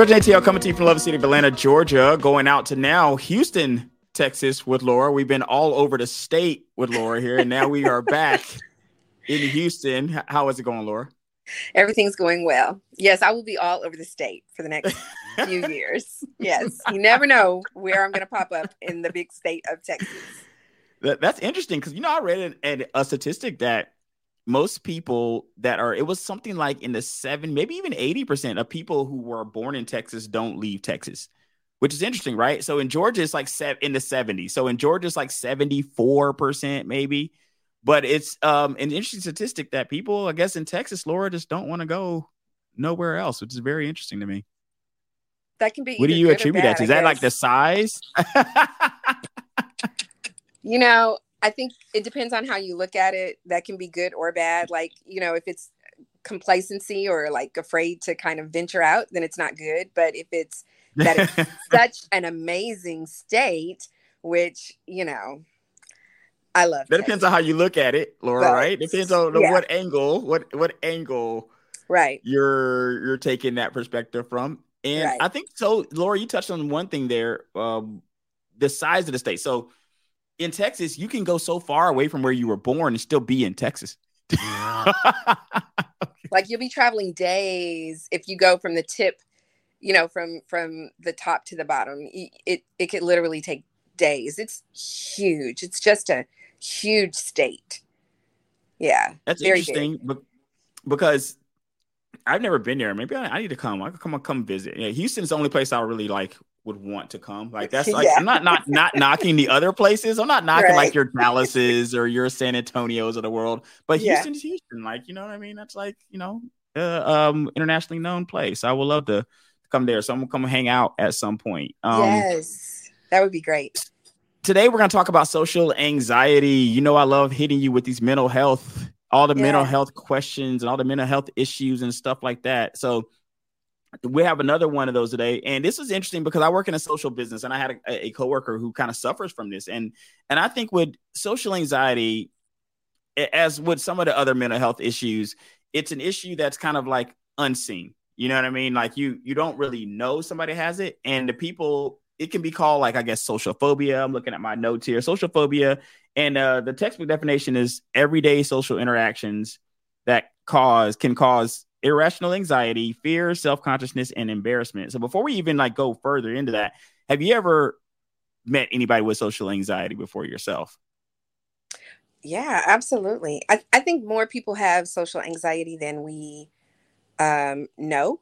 Georgia ATL coming to you from Love City of Atlanta, Georgia, going out to now Houston, Texas with Lora. We've been all over the state with Lora here, and now we are back in Houston. How is it going, Lora? Everything's going well. Yes, I will be all over the state for the next few years. Yes, you never know where I'm going to pop up in the big state of Texas. That, that's interesting because you know I read an, an, a statistic that most people that are it was something like in the seven maybe even 80% of people who were born in texas don't leave texas which is interesting right? So in georgia it's like in the 70s so in georgia it's like 74% maybe. But it's um an interesting statistic that people i guess in texas lora just don't want to go nowhere else which is very interesting to me. That can be what do you attribute bad, that to is that like the size? You know I think it depends on how you look at it. That can be good or bad. Like, you know, if it's complacency or like afraid to kind of venture out, then it's not good. But if it's that it's such an amazing state, which, you know, I love that. Depends on how you look at it, Lora, but, right? Depends on yeah. what angle, what what angle right you're you're taking that perspective from. And right. I think so, Lora, you touched on one thing there, um, the size of the state. So in Texas, you can go so far away from where you were born and still be in Texas. like you'll be traveling days if you go from the tip, you know, from from the top to the bottom. It it could literally take days. It's huge. It's just a huge state. Yeah, that's interesting big. because I've never been there. Maybe I, I, need to come. I could come come visit. Yeah, Houston's the only place I really like would want to come. Like that's like yeah. I'm not not not knocking the other places. I'm not knocking right. like your Dallases or your San Antonios of the world, but yeah. Houston's Houston. Like you know what I mean? That's like you know, uh, um, internationally known place. I would love to come there. So I'm gonna come hang out at some point. Um, yes, that would be great. Today we're gonna talk about social anxiety. You know, I love hitting you with these mental health, all the yeah. mental health questions and all the mental health issues and stuff like that. So we have another one of those today. And this is interesting because i work in a social business and i had a, a coworker who kind of suffers from this. And and i think with social anxiety as with some of the other mental health issues it's an issue that's kind of like unseen. You know what i mean? Like you you don't really know somebody has it. And the people it can be called like i guess social phobia i'm looking at my notes here. Social phobia and uh, the textbook definition is everyday social interactions that cause can cause irrational anxiety, fear, self-consciousness, and embarrassment. So before we even like go further into that, have you ever met anybody with social anxiety before yourself? Yeah, absolutely. I, I think more people have social anxiety than we um, know.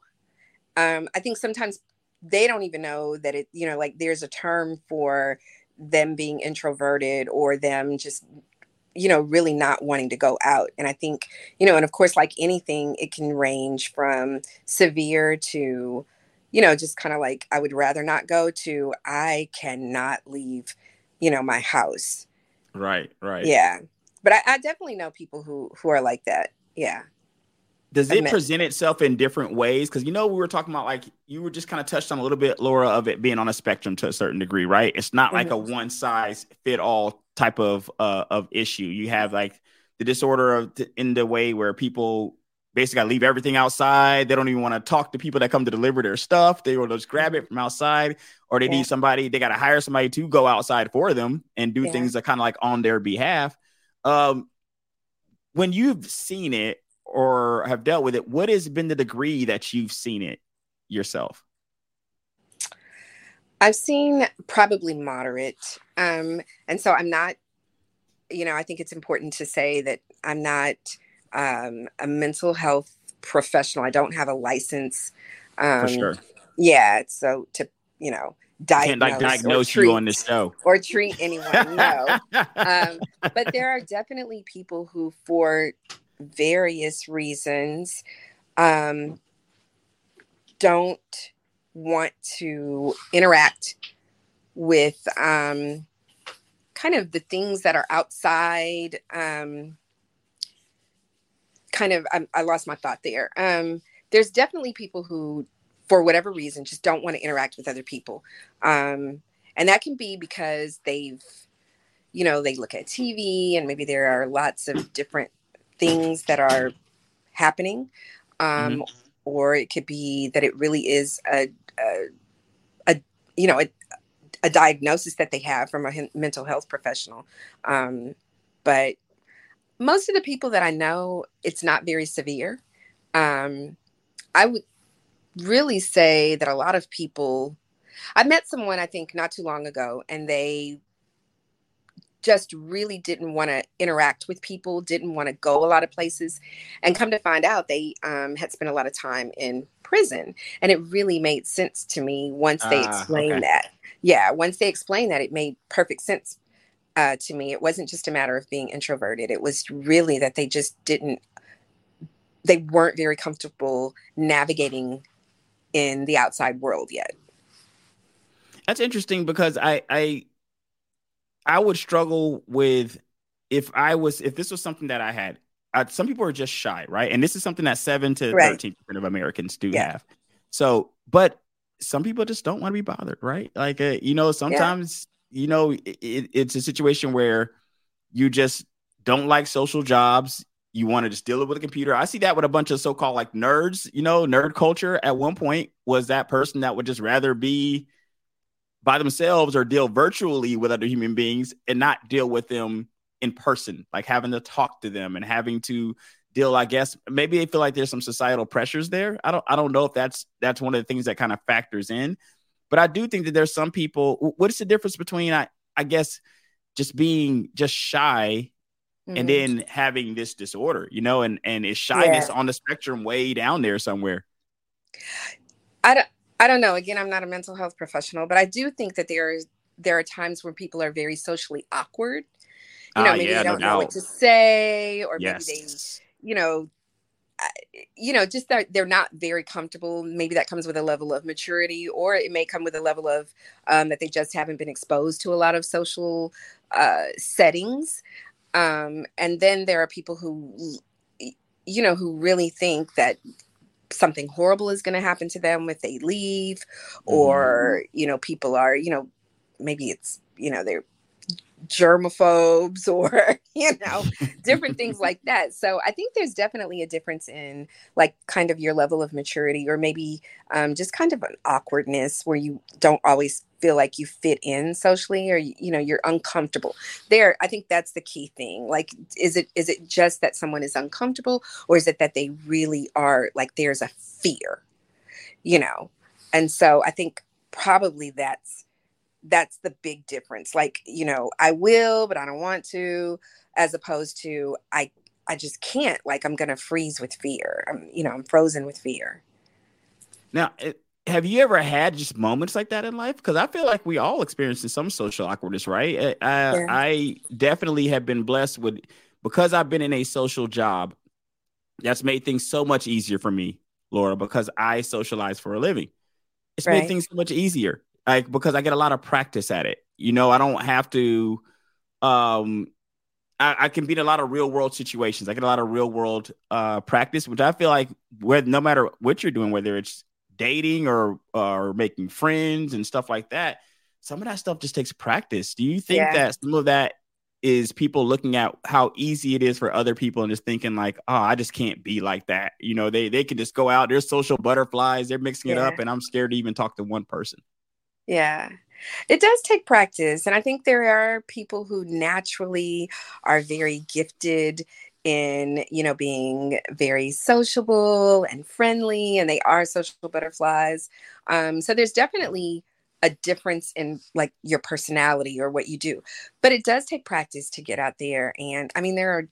Um, I think sometimes they don't even know that it, you know, like there's a term for them being introverted or them just you know, really not wanting to go out. And I think, you know, and of course, like anything, it can range from severe to, you know, just kind of like I would rather not go to I cannot leave, you know, my house. Right, right. Yeah. But I, I definitely know people who who are like that. Yeah does it present itself in different ways because you know we were talking about like you were just kind of touched on a little bit lora of it being on a spectrum to a certain degree right it's not like mm-hmm. a one size fit all type of uh of issue you have like the disorder of in the way where people basically leave everything outside they don't even want to talk to people that come to deliver their stuff they will just grab it from outside or they yeah. need somebody they got to hire somebody to go outside for them and do yeah. things that kind of like on their behalf um when you've seen it or have dealt with it, what has been the degree that you've seen it yourself? I've seen probably moderate. Um, and so I'm not, you know, I think it's important to say that I'm not um, a mental health professional. I don't have a license. Um, For sure. Yeah. So to, you know, diagnose, like, diagnose you on the show or treat anyone. No. um, but there are definitely people who, for various reasons um, don't want to interact with um, kind of the things that are outside. Um, kind of, I, I, lost my thought there. Um, there's definitely people who, for whatever reason, just don't want to interact with other people. Um, and that can be because they've, you know, they look at TV and maybe there are lots of different things that are happening um, mm-hmm. or it could be that it really is a, a, a you know a, a, diagnosis that they have from a mental health professional. Um, but most of the people that i know it's not very severe. Um, i would really say that a lot of people i met someone i think not too long ago and they just really didn't want to interact with people, didn't want to go a lot of places. And come to find out, they um, had spent a lot of time in prison. And it really made sense to me once they uh, explained okay. that. Yeah, once they explained that, it made perfect sense uh, to me. It wasn't just a matter of being introverted, it was really that they just didn't, they weren't very comfortable navigating in the outside world yet. That's interesting because I, I I would struggle with if I was if this was something that I had. Uh, some people are just shy, right? And this is something that seven to thirteen percent of Americans do yeah. have. So, but some people just don't want to be bothered, right? Like, uh, you know, sometimes yeah. you know it, it's a situation where you just don't like social jobs. You want to just deal with a computer. I see that with a bunch of so-called like nerds. You know, nerd culture at one point was that person that would just rather be by themselves or deal virtually with other human beings and not deal with them in person, like having to talk to them and having to deal, I guess maybe they feel like there's some societal pressures there. I don't I don't know if that's that's one of the things that kind of factors in. But I do think that there's some people what is the difference between I I guess just being just shy mm-hmm. and then having this disorder, you know, and and is shyness yeah. on the spectrum way down there somewhere? I don't I don't know. Again, I'm not a mental health professional, but I do think that there is there are times when people are very socially awkward. You know, uh, maybe yeah, they don't no know what to say, or yes. maybe they, you know, you know, just that they're not very comfortable. Maybe that comes with a level of maturity, or it may come with a level of um, that they just haven't been exposed to a lot of social uh, settings. Um, and then there are people who, you know, who really think that something horrible is going to happen to them if they leave or mm-hmm. you know people are you know maybe it's you know they're germaphobes or you know different things like that. So i think there's definitely a difference in like kind of your level of maturity or maybe um, just kind of an awkwardness where you don't always feel like you fit in socially or you know you're uncomfortable. There i think that's the key thing. Like is it is it just that someone is uncomfortable or is it that they really are like there's a fear you know? And so i think probably that's that's the big difference like you know i will but i don't want to as opposed to i i just can't like i'm gonna freeze with fear i'm you know i'm frozen with fear now it, have you ever had just moments like that in life? Because I feel like we all experience some social awkwardness, right? Eh, I, yeah. I definitely have been blessed with because I've been in a social job. That's made things so much easier for me, Lora, because I socialize for a living. It's right. made things so much easier, like because I get a lot of practice at it. You know, I don't have to. Um, I, I can be in a lot of real world situations. I get a lot of real world uh, practice, which I feel like where no matter what you're doing, whether it's dating or or making friends and stuff like that some of that stuff just takes practice do you think yeah. that some of that is people looking at how easy it is for other people and just thinking like oh i just can't be like that you know they they can just go out they're social butterflies they're mixing yeah. it up and i'm scared to even talk to one person yeah. It does take practice and i think there are people who naturally are very gifted in you know being very sociable and friendly and they are social butterflies. Um, so there's definitely a difference in like your personality or what you do but it does take practice to get out there and i mean there are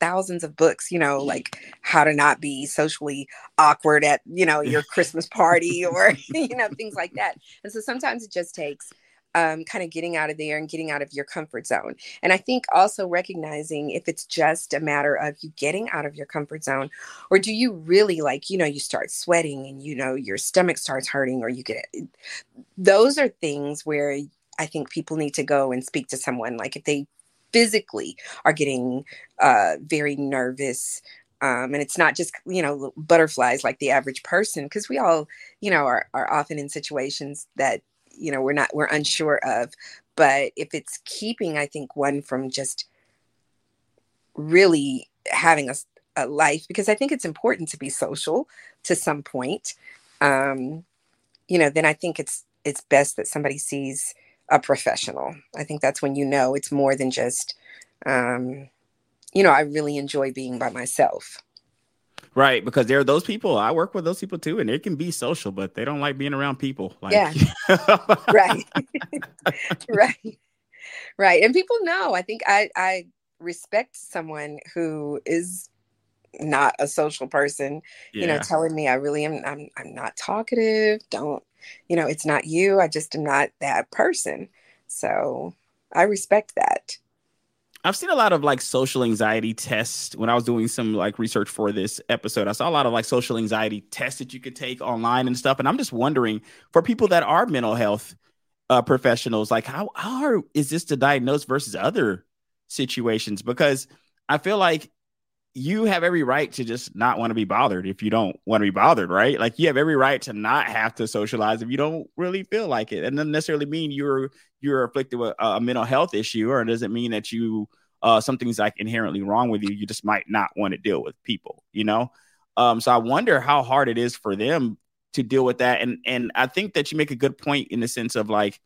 thousands of books you know like how to not be socially awkward at you know your christmas party or you know things like that and so sometimes it just takes um, kind of getting out of there and getting out of your comfort zone. And I think also recognizing if it's just a matter of you getting out of your comfort zone, or do you really like, you know, you start sweating and, you know, your stomach starts hurting, or you get those are things where I think people need to go and speak to someone. Like if they physically are getting uh, very nervous um, and it's not just you know butterflies like the average person because we all you know are, are often in situations that you know we're not we're unsure of but if it's keeping i think one from just really having a, a life because I think it's important to be social to some point. Um, you know, then I think it's it's best that somebody sees a professional. I think that's when you know it's more than just, um, you know, I really enjoy being by myself. Right, because there are those people. I work with those people too, and they can be social, but they don't like being around people. Like, yeah, right, right, right. And people know. I think I I respect someone who is not a social person. Yeah. You know, telling me I really am. I'm I'm not talkative. Don't you know? It's not you. I just am not that person. So I respect that. I've seen a lot of like social anxiety tests when I was doing some like research for this episode. I saw a lot of like social anxiety tests that you could take online and stuff. And I'm just wondering for people that are mental health uh, professionals, like how how are, is this to diagnose versus other situations? Because I feel like you have every right to just not want to be bothered if you don't want to be bothered, right? Like you have every right to not have to socialize if you don't really feel like it. And doesn't necessarily mean you're you're afflicted with a, mental health issue, or it does it mean that you uh, something's like inherently wrong with you? You just might not want to deal with people, you know. Um, so I wonder how hard it is for them to deal with that, and and I think that you make a good point in the sense of like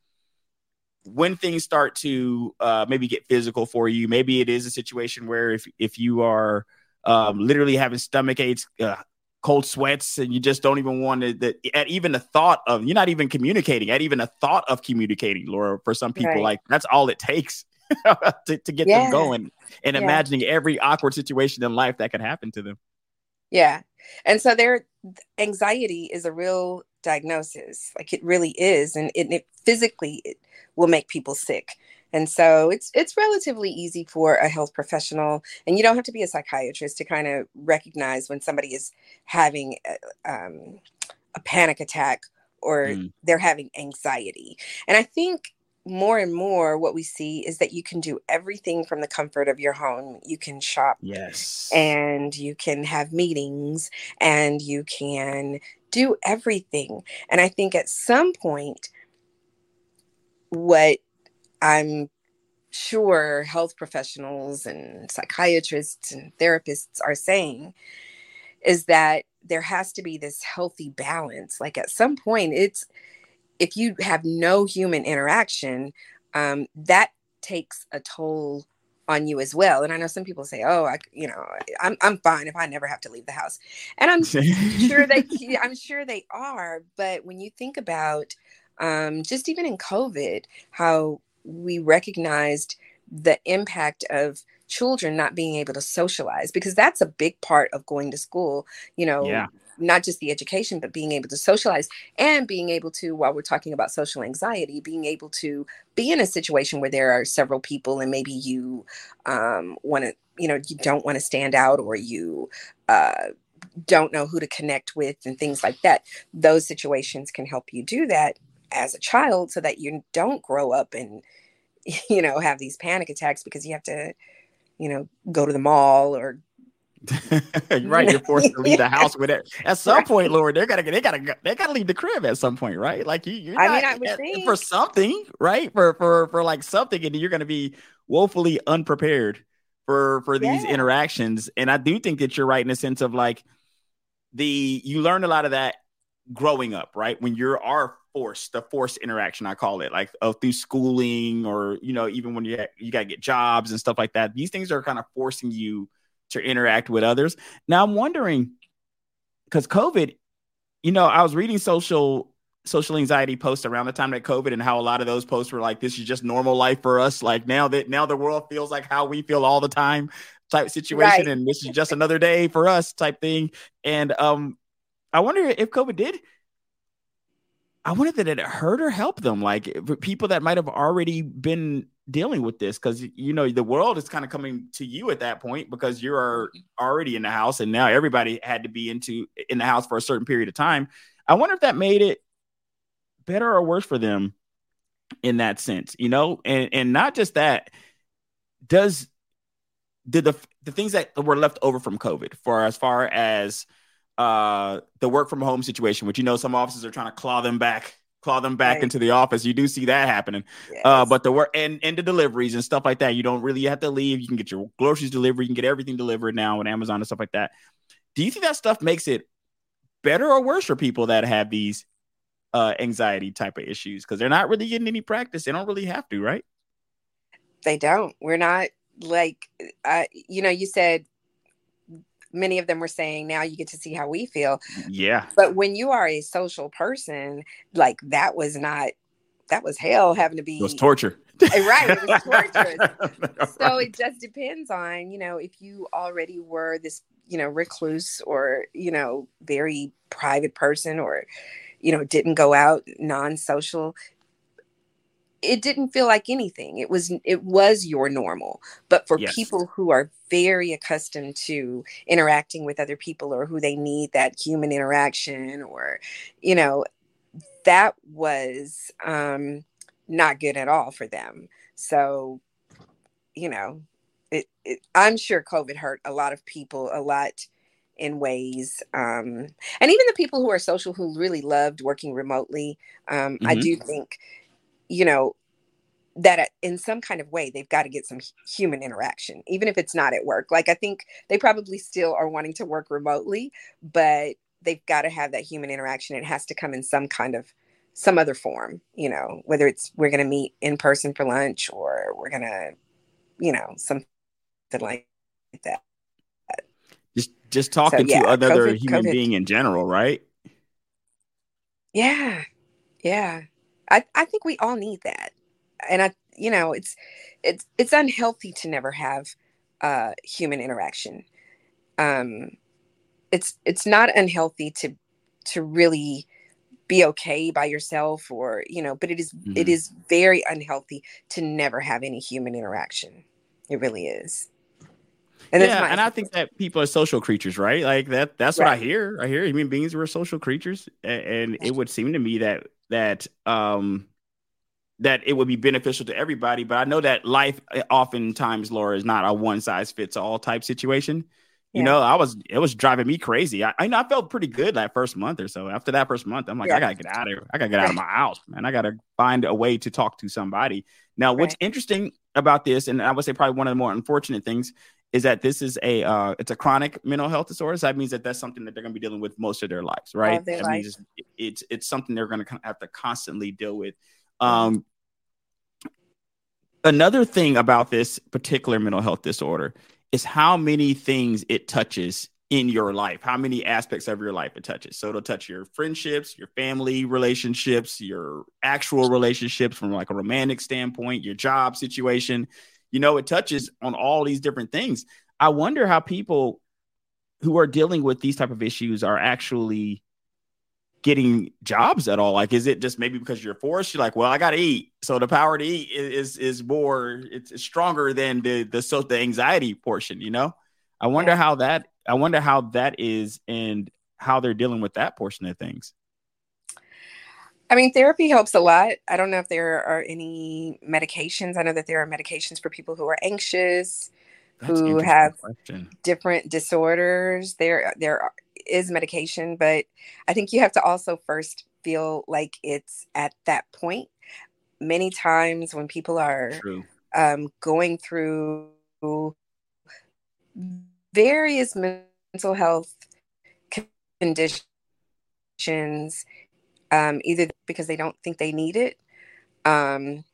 when things start to uh, maybe get physical for you, maybe it is a situation where if if you are um, literally having stomach aches, uh, cold sweats, and you just don't even want to. The, at even the thought of you're not even communicating. At even a thought of communicating, Lora, for some people, right. like that's all it takes to, to get yeah. them going. And yeah. imagining every awkward situation in life that could happen to them. Yeah, and so their anxiety is a real diagnosis, like it really is, and it, it physically it will make people sick. And so it's it's relatively easy for a health professional, and you don't have to be a psychiatrist to kind of recognize when somebody is having a, um, a panic attack or mm. they're having anxiety. And I think more and more what we see is that you can do everything from the comfort of your home. You can shop. Yes. And you can have meetings and you can do everything. And I think at some point, what I'm sure health professionals and psychiatrists and therapists are saying is that there has to be this healthy balance. Like at some point, it's if you have no human interaction, um, that takes a toll on you as well. And I know some people say, "Oh, I, you know, I'm I'm fine if I never have to leave the house," and I'm sure they I'm sure they are. But when you think about um, just even in COVID, how we recognized the impact of children not being able to socialize because that's a big part of going to school you know yeah. not just the education but being able to socialize and being able to while we're talking about social anxiety being able to be in a situation where there are several people and maybe you um, want to you know you don't want to stand out or you uh, don't know who to connect with and things like that those situations can help you do that as a child so that you don't grow up and you know have these panic attacks because you have to you know go to the mall or right you're forced to leave the house with it. At some right. point lord they're gonna they gotta they gotta leave the crib at some point right? Like you you're I not, mean, I at, for something right? For for for like something and you're gonna be woefully unprepared for for these yeah. interactions. And i do think that you're right in the sense of like the you learn a lot of that growing up right? When you are force, the forced interaction, I call it, like uh, through schooling or, you know, even when you, ha- you got to get jobs and stuff like that. These things are kind of forcing you to interact with others. Now I'm wondering, because COVID, you know, I was reading social social anxiety posts around the time that COVID and how a lot of those posts were like, this is just normal life for us. Like now that now the world feels like how we feel all the time type situation. Right. And this is just another day for us type thing. And um I wonder if COVID did I wonder that it hurt or helped them, like people that might have already been dealing with this, because you know the world is kind of coming to you at that point because you're mm-hmm. already in the house, and now everybody had to be into in the house for a certain period of time. I wonder if that made it better or worse for them in that sense, you know, and and not just that. Does did the the things that were left over from COVID, for as far as uh the work from home situation, which you know some offices are trying to claw them back claw them back right. into the office. You do see that happening. Uh, yes. Uh, but the work and, and the deliveries and stuff like that, you don't really have to leave. You can get your groceries delivered. You can get everything delivered now with Amazon and stuff like that. Do you think that stuff makes it better or worse for people that have these uh, anxiety type of issues? Because they're not really getting any practice. They don't really have to, right? They don't. We're not like, uh, you know, you said many of them were saying now you get to see how we feel. Yeah. But when you are a social person, like that was not that was hell having to be it was torture. Right. It was torture. so it just depends on, you know, if you already were this, you know, recluse or, you know, very private person or, you know, didn't go out non-social, it didn't feel like anything it was it was your normal but for yes. people who are very accustomed to interacting with other people or who they need that human interaction or you know that was um not good at all for them so you know it, it i'm sure covid hurt a lot of people a lot in ways um and even the people who are social who really loved working remotely um mm-hmm. i do think you know that uh, in some kind of way they've got to get some human interaction even if it's not at work. Like i think they probably still are wanting to work remotely but they've got to have that human interaction. It has to come in some kind of some other form you know whether it's we're going to meet in person for lunch or we're going to you know something like that. Just just talking so, yeah, to another COVID, human COVID. being in general right? Yeah yeah I, I think we all need that and I, you know, it's it's it's unhealthy to never have uh, human interaction. Um, it's it's not unhealthy to to really be okay by yourself or you know but it is, mm-hmm. it is very unhealthy to never have any human interaction it really is and yeah, and I think that people are social creatures, right? Like that. That's right. what I hear. I hear human beings were social creatures, and, and, it would seem to me that that um that it would be beneficial to everybody. But I know that life eh, oftentimes, Lora, is not a one size fits all type situation. Yeah. You know, I was it was driving me crazy. I, I know I felt pretty good that first month or so. After that first month, I'm like, yeah. I gotta get out of here. I gotta get out of my house, man. I gotta find a way to talk to somebody. Now, what's right. interesting about this, and I would say probably one of the more unfortunate things, is that this is a uh, it's a chronic mental health disorder. So that means that that's something that they're going to be dealing with most of their lives, right? Their that life. means it's, it's, something they're going to have to constantly deal with. Um, another thing about this particular mental health disorder is how many things it touches in your life, how many aspects of your life it touches. So it'll touch your friendships, your family relationships, your actual relationships from like a romantic standpoint, your job situation. You know, it touches on all these different things. I wonder how people who are dealing with these type of issues are actually getting jobs at all? Like, is it just maybe because you're forced? You're like, well, I got to eat, so the power to eat is is more, it's stronger than the the so the anxiety portion. You know, I wonder yeah. how that I wonder how that is and how they're dealing with that portion of things. I mean, therapy helps a lot. I don't know if there are any medications. I know that there are medications for people who are anxious, That's who have question. different disorders. There, there is medication, but I think you have to also first feel like it's at that point. Many times when people are um, going through various mental health conditions, um, either because they don't think they need it, um,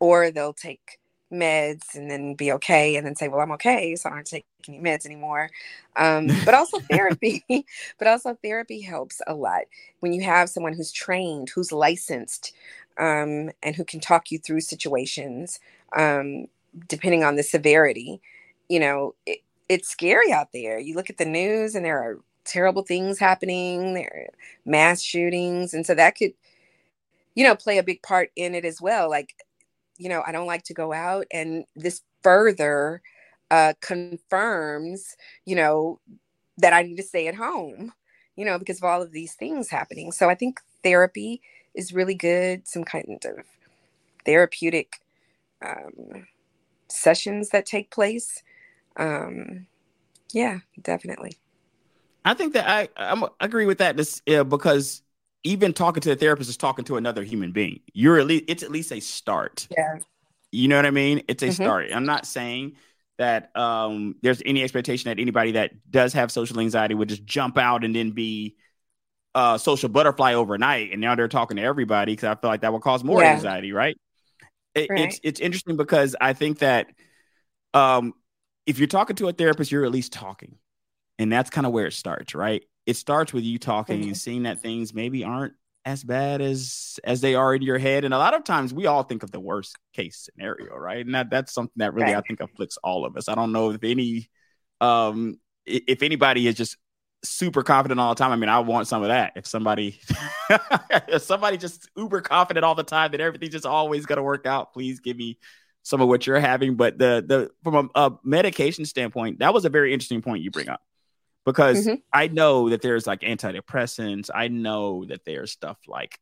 or they'll take meds and then be okay and then say well i'm okay so i don't take any meds anymore. Um, but also therapy but also therapy helps a lot. When you have someone who's trained who's licensed um, and who can talk you through situations um, depending on the severity you know it, it's scary out there. You look at the news and there are terrible things happening there mass shootings and so that could you know play a big part in it as well like you know, I don't like to go out. And this further uh, confirms, you know, that I need to stay at home, you know, because of all of these things happening. So I think therapy is really good, some kind of therapeutic um, sessions that take place. Um, yeah, definitely. I think that I, I'm, I agree with that this, yeah, because even talking to a therapist is talking to another human being. You're at least it's at least a start. Yeah. You know what I mean? It's a mm-hmm. start. I'm not saying that um, there's any expectation that anybody that does have social anxiety would just jump out and then be a social butterfly overnight. And now they're talking to everybody because I feel like that will cause more yeah. anxiety, right? It, right? It's it's interesting because I think that um, if you're talking to a therapist, you're at least talking, and that's kind of where it starts, right? It starts with you talking mm-hmm. and seeing that things maybe aren't as bad as as they are in your head. And a lot of times we all think of the worst case scenario right? And that, that's something that really right. i think afflicts all of us. I don't know if any um if anybody is just super confident all the time. I mean i want some of that. If somebody if somebody just uber confident all the time that everything's just always going to work out please give me some of what you're having. But the the from a, a medication standpoint that was a very interesting point you bring up because mm-hmm. I know that there's like antidepressants. I know that there's stuff like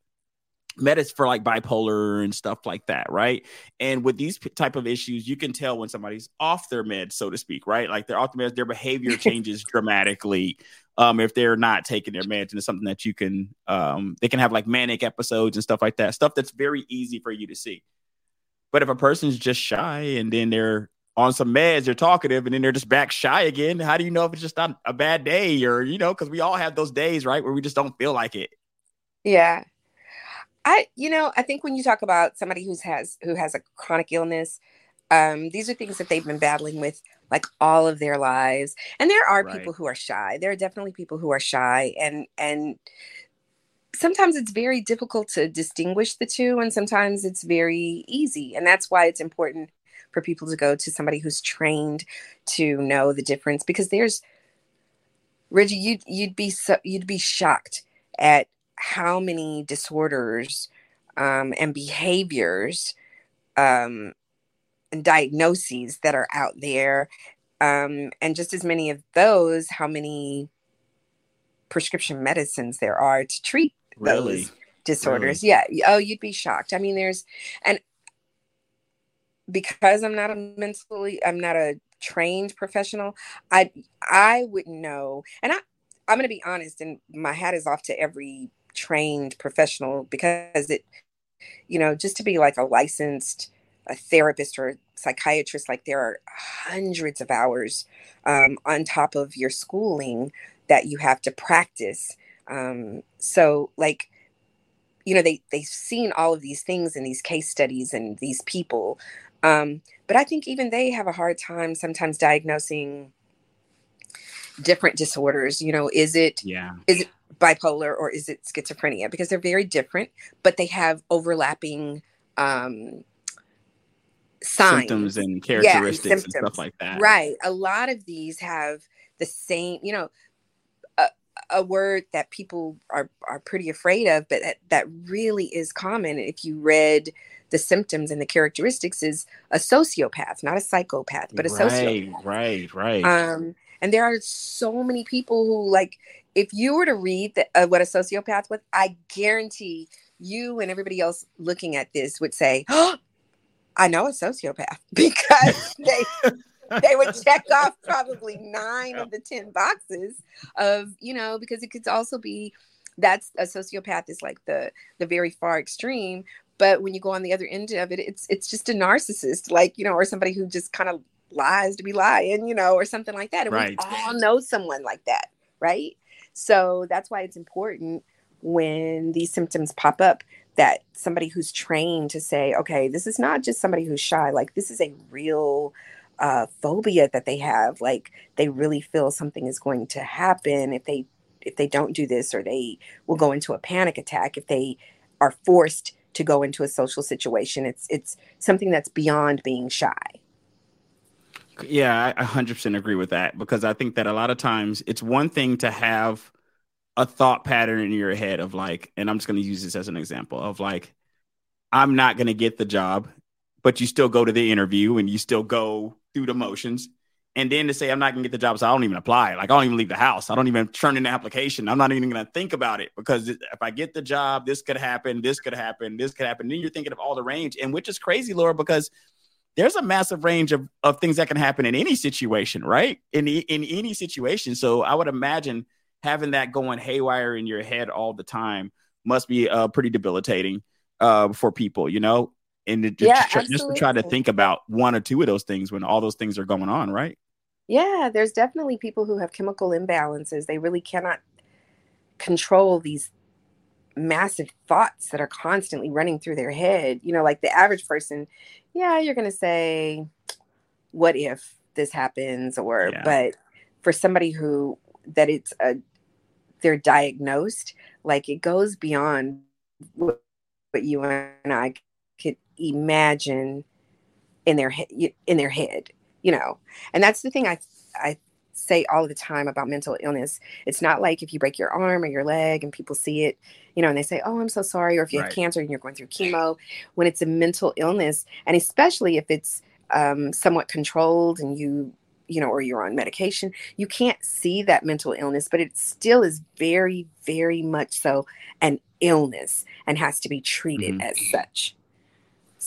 medicine for like bipolar and stuff like that, right? And with these p- type of issues, you can tell when somebody's off their meds, so to speak, right? Like they're off their meds, their behavior changes dramatically um, if they're not taking their meds, and it's something that you can um, they can have like manic episodes and stuff like that, stuff that's very easy for you to see. But if a person's just shy and then they're on some meds, they're talkative, and then they're just back shy again. How do you know if it's just a, a bad day or, you know, because we all have those days, right, where we just don't feel like it. Yeah. I, you know, I think when you talk about somebody who's has who has a chronic illness, um, these are things that they've been battling with like all of their lives. And there are right. people who are shy. There are definitely people who are shy and and sometimes it's very difficult to distinguish the two and sometimes it's very easy. And that's why it's important for people to go to somebody who's trained to know the difference because there's Reggie, you'd you'd be so you'd be shocked at how many disorders um, and behaviors um, and diagnoses that are out there, um, and just as many of those, how many prescription medicines there are to treat really? those disorders. Really? Yeah. Oh, you'd be shocked. I mean, there's, and because I'm not a mentally, I'm not a trained professional, I I wouldn't know. And I I'm gonna be honest, and my hat is off to every trained professional because it, you know, just to be like a licensed a therapist or a psychiatrist, like there are hundreds of hours um, on top of your schooling that you have to practice. Um, so like you know they they've seen all of these things in these case studies and these people um, but I think even they have a hard time sometimes diagnosing different disorders. You know, is it yeah is it bipolar or is it schizophrenia? Because they're very different, but they have overlapping um, signs, symptoms, and characteristics yeah, and, and stuff like that. Right. A lot of these have the same. You know, a, a word that people are are pretty afraid of, but that, that really is common. If you read the symptoms and the characteristics is a sociopath, not a psychopath, but a right, sociopath. Right, right. Um, and there are so many people who like if you were to read the, uh, what a sociopath was, I guarantee you and everybody else looking at this would say, "Oh, I know a sociopath," because they they would check off probably nine of the ten boxes of you know because it could also be that's a sociopath is like the the very far extreme but when you go on the other end of it it's it's just a narcissist like you know or somebody who just kind of lies to be lying you know or something like that and right. we all know someone like that right so that's why it's important when these symptoms pop up that somebody who's trained to say okay this is not just somebody who's shy like this is a real uh, phobia that they have like they really feel something is going to happen if they if they don't do this or they will go into a panic attack if they are forced to go into a social situation. It's it's something that's beyond being shy. Yeah, I 100% agree with that because I think that a lot of times it's one thing to have a thought pattern in your head of like, and I'm just going to use this as an example of like, I'm not going to get the job, but you still go to the interview and you still go through the motions and then to say I'm not gonna get the job, so I don't even apply. Like I don't even leave the house. I don't even turn in the application. I'm not even gonna think about it because if I get the job, this could happen, this could happen, this could happen. Then you're thinking of all the range, and which is crazy, Lora, because there's a massive range of, of things that can happen in any situation, right? In in any situation. So I would imagine having that going haywire in your head all the time must be uh, pretty debilitating uh, for people, you know, and it, yeah, just, try, just to try to think about one or two of those things when all those things are going on, right? Yeah, there's definitely people who have chemical imbalances. They really cannot control these massive thoughts that are constantly running through their head. You know, like the average person, yeah, you're going to say, what if this happens? Or, yeah. but for somebody who, that it's a, they're diagnosed, like it goes beyond what, what you and I could imagine in their head, in their head, you know, and that's the thing I, I say all the time about mental illness. It's not like if you break your arm or your leg and people see it, you know, and they say, "Oh, I'm so sorry," or if you right. have cancer and you're going through chemo. When it's a mental illness, and especially if it's um, somewhat controlled and you you know, or you're on medication, you can't see that mental illness, but it still is very, very much so an illness and has to be treated mm-hmm. as such.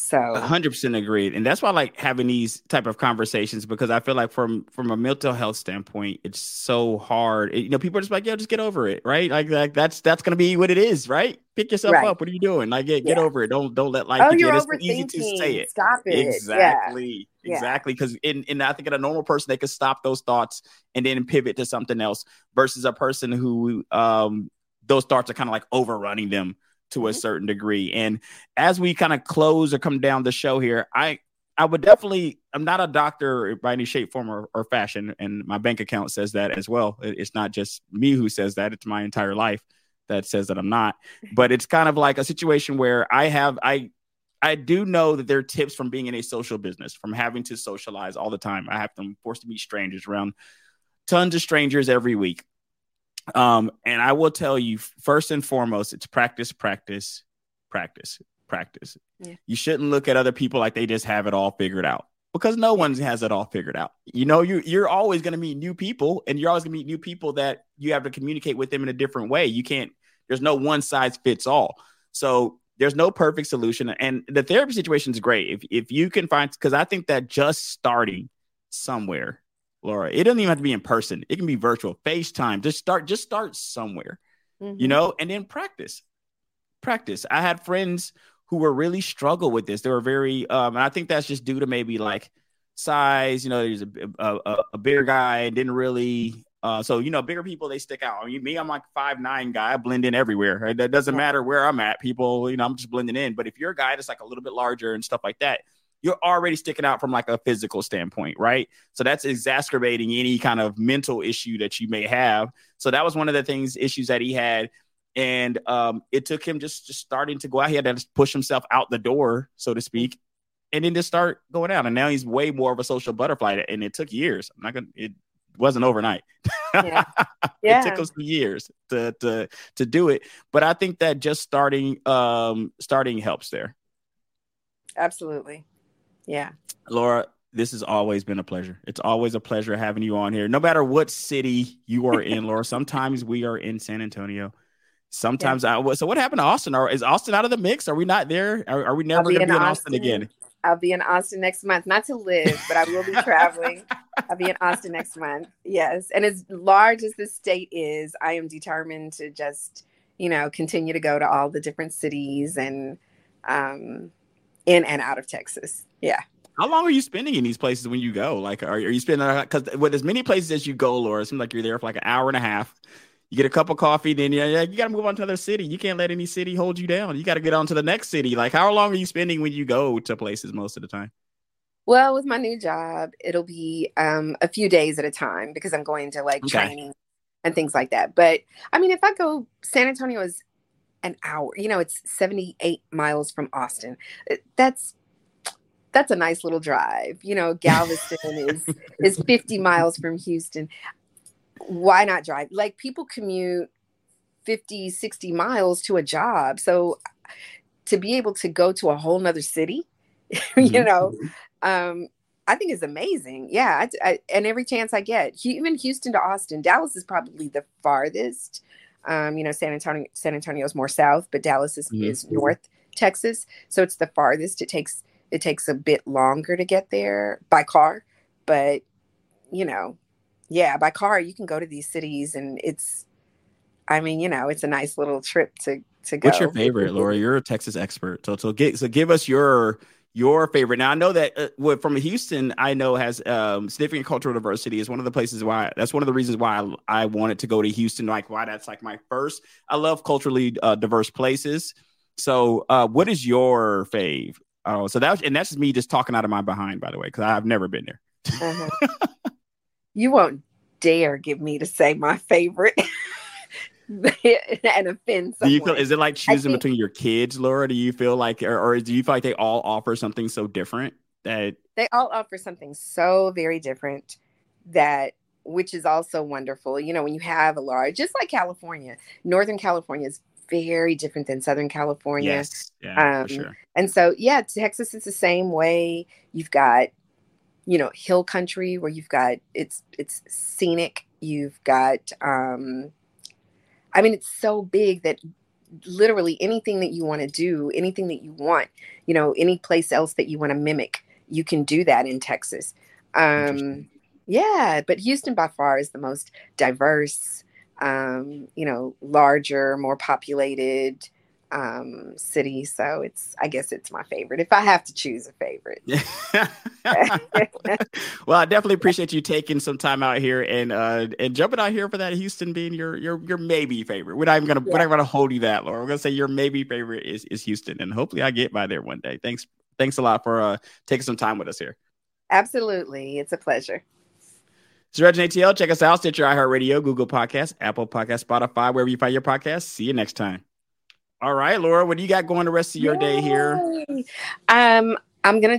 So 100% agreed. And that's why I like having these type of conversations because I feel like from from a mental health standpoint, it's so hard. It, you know, people are just like, "Yo, just get over it." Right? Like like that's that's going to be what it is, right? Pick yourself right. up. What are you doing? Like get, yeah. get over it. Don't don't let life oh, you're It's easy to say it. Stop it. Exactly. Yeah. Exactly. Because in, in I think in a normal person, they could stop those thoughts and then pivot to something else versus a person who um those thoughts are kind of like overrunning them to a mm-hmm. certain degree. And as we kind of close or come down the show here, I I would definitely I'm not a doctor by any shape, form, or, or fashion, and my bank account says that as well. It's not just me who says that; it's my entire life that says that I'm not. But it's kind of like a situation where I have I I do know that there are tips from being in a social business, from having to socialize all the time. I have to forced to meet strangers around tons of strangers every week. Um, and I will tell you first and foremost, it's practice, practice, practice, practice. Yeah. You shouldn't look at other people like they just have it all figured out because no one has it all figured out. You know, you you're always going to meet new people, and you're always going to meet new people that you have to communicate with them in a different way. You can't. There's no one size fits all. So there's no perfect solution, and the therapy situation is great if if you can find because I think that just starting somewhere Lora. It doesn't even have to be in person. It can be virtual, FaceTime. Just start, just start somewhere, mm-hmm. you know, and then practice. Practice. I had friends who were really struggle with this. They were very, um, and I think that's just due to maybe like size. You know, there's a a, a bigger guy didn't really. Uh, so you know, bigger people they stick out. I mean, me, I'm like five nine guy. I blend in everywhere. Right? That doesn't matter where I'm at. People, you know, I'm just blending in. But if you're a guy that's like a little bit larger and stuff like that, you're already sticking out from like a physical standpoint, right? So that's exacerbating any kind of mental issue that you may have. So that was one of the things issues that he had. And um, it took him just, just starting to go out. He had to push himself out the door, so to speak, and then just start going out. And now he's way more of a social butterfly. And it took years. I'm not gonna. It wasn't overnight. Yeah. yeah. it took us years to to to do it. But I think that just starting um starting helps there. Absolutely. Yeah. Lora, this has always been a pleasure. It's always a pleasure having you on here, no matter what city you are in, Lora. Sometimes we are in San Antonio. Sometimes yeah. I. So what happened to Austin? Or is Austin out of the mix? Are we not there? Are, are we never going to be in Austin, Austin again? I'll be in Austin next month, not to live, but I will be traveling. I'll be in Austin next month. Yes. And as large as the state is, I am determined to just, you know, continue to go to all the different cities and um, in and out of Texas. Yeah. How long are you spending in these places when you go? Like, are, are you spending because with as many places as you go, Lora, it seems like you're there for like an hour and a half. You get a cup of coffee, then yeah, yeah, you got to move on to another city. You can't let any city hold you down. You got to get on to the next city. Like, how long are you spending when you go to places most of the time? Well, with my new job, it'll be um, a few days at a time because I'm going to like okay. training and things like that. But I mean, if I go, San Antonio is an hour. You know, it's 78 miles from Austin. Uh, that's that's a nice little drive. You know, Galveston is is 50 miles from Houston. Why not drive? Like people commute 50, 60 miles to a job. So to be able to go to a whole nother city, mm-hmm. you know, um, I think is amazing. Yeah. I, I, and every chance I get, even Houston to Austin, Dallas is probably the farthest. Um, you know, San Antonio, San Antonio is more south, but Dallas is, mm-hmm. is north Texas. So it's the farthest. It takes it takes a bit longer to get there by car, but you know, yeah, by car you can go to these cities and it's I mean, you know, it's a nice little trip to to go. What's your favorite, Lora? You're a Texas expert, so so get so give us your your favorite. Now I know that uh, from Houston, I know has um, significant cultural diversity. Is one of the places why that's one of the reasons why I, I, wanted to go to Houston. Like why that's like my first. I love culturally uh, diverse places. So, uh, what is your fave? Oh, so that was, and that's just me just talking out of my behind, by the way, because I've never been there. uh-huh. you won't dare get me to say my favorite. and offend someone. Do you feel is it like choosing think, between your kids, Lora? Do you feel like or, or do you feel like they all offer something so different that they all offer something so very different that which is also wonderful. You know, when you have a large just like California, Northern California is very different than Southern California. Yes. Yeah, um, sure. And so yeah, Texas is the same way. You've got you know hill country where you've got it's it's scenic you've got um I mean, it's so big that literally anything that you want to do, anything that you want, you know, any place else that you want to mimic, you can do that in Texas. Um, yeah, but Houston by far is the most diverse, um, you know, larger, more populated um, city. So it's, I guess it's my favorite if I have to choose a favorite. well, I definitely appreciate you taking some time out here and uh, and jumping out here for that Houston being your your your maybe favorite. We're not even gonna yeah. we're not gonna hold you that, Lora. We're gonna say your maybe favorite is is Houston, and hopefully I get by there one day. Thanks thanks a lot for uh, taking some time with us here. Absolutely, it's a pleasure. So Regin ATL, check us out, Stitcher, iHeartRadio, Google Podcasts, Apple Podcasts, Spotify, wherever you find your podcasts. See you next time. All right, Lora, what do you got going the rest of your Yay. day here? Um, I'm gonna do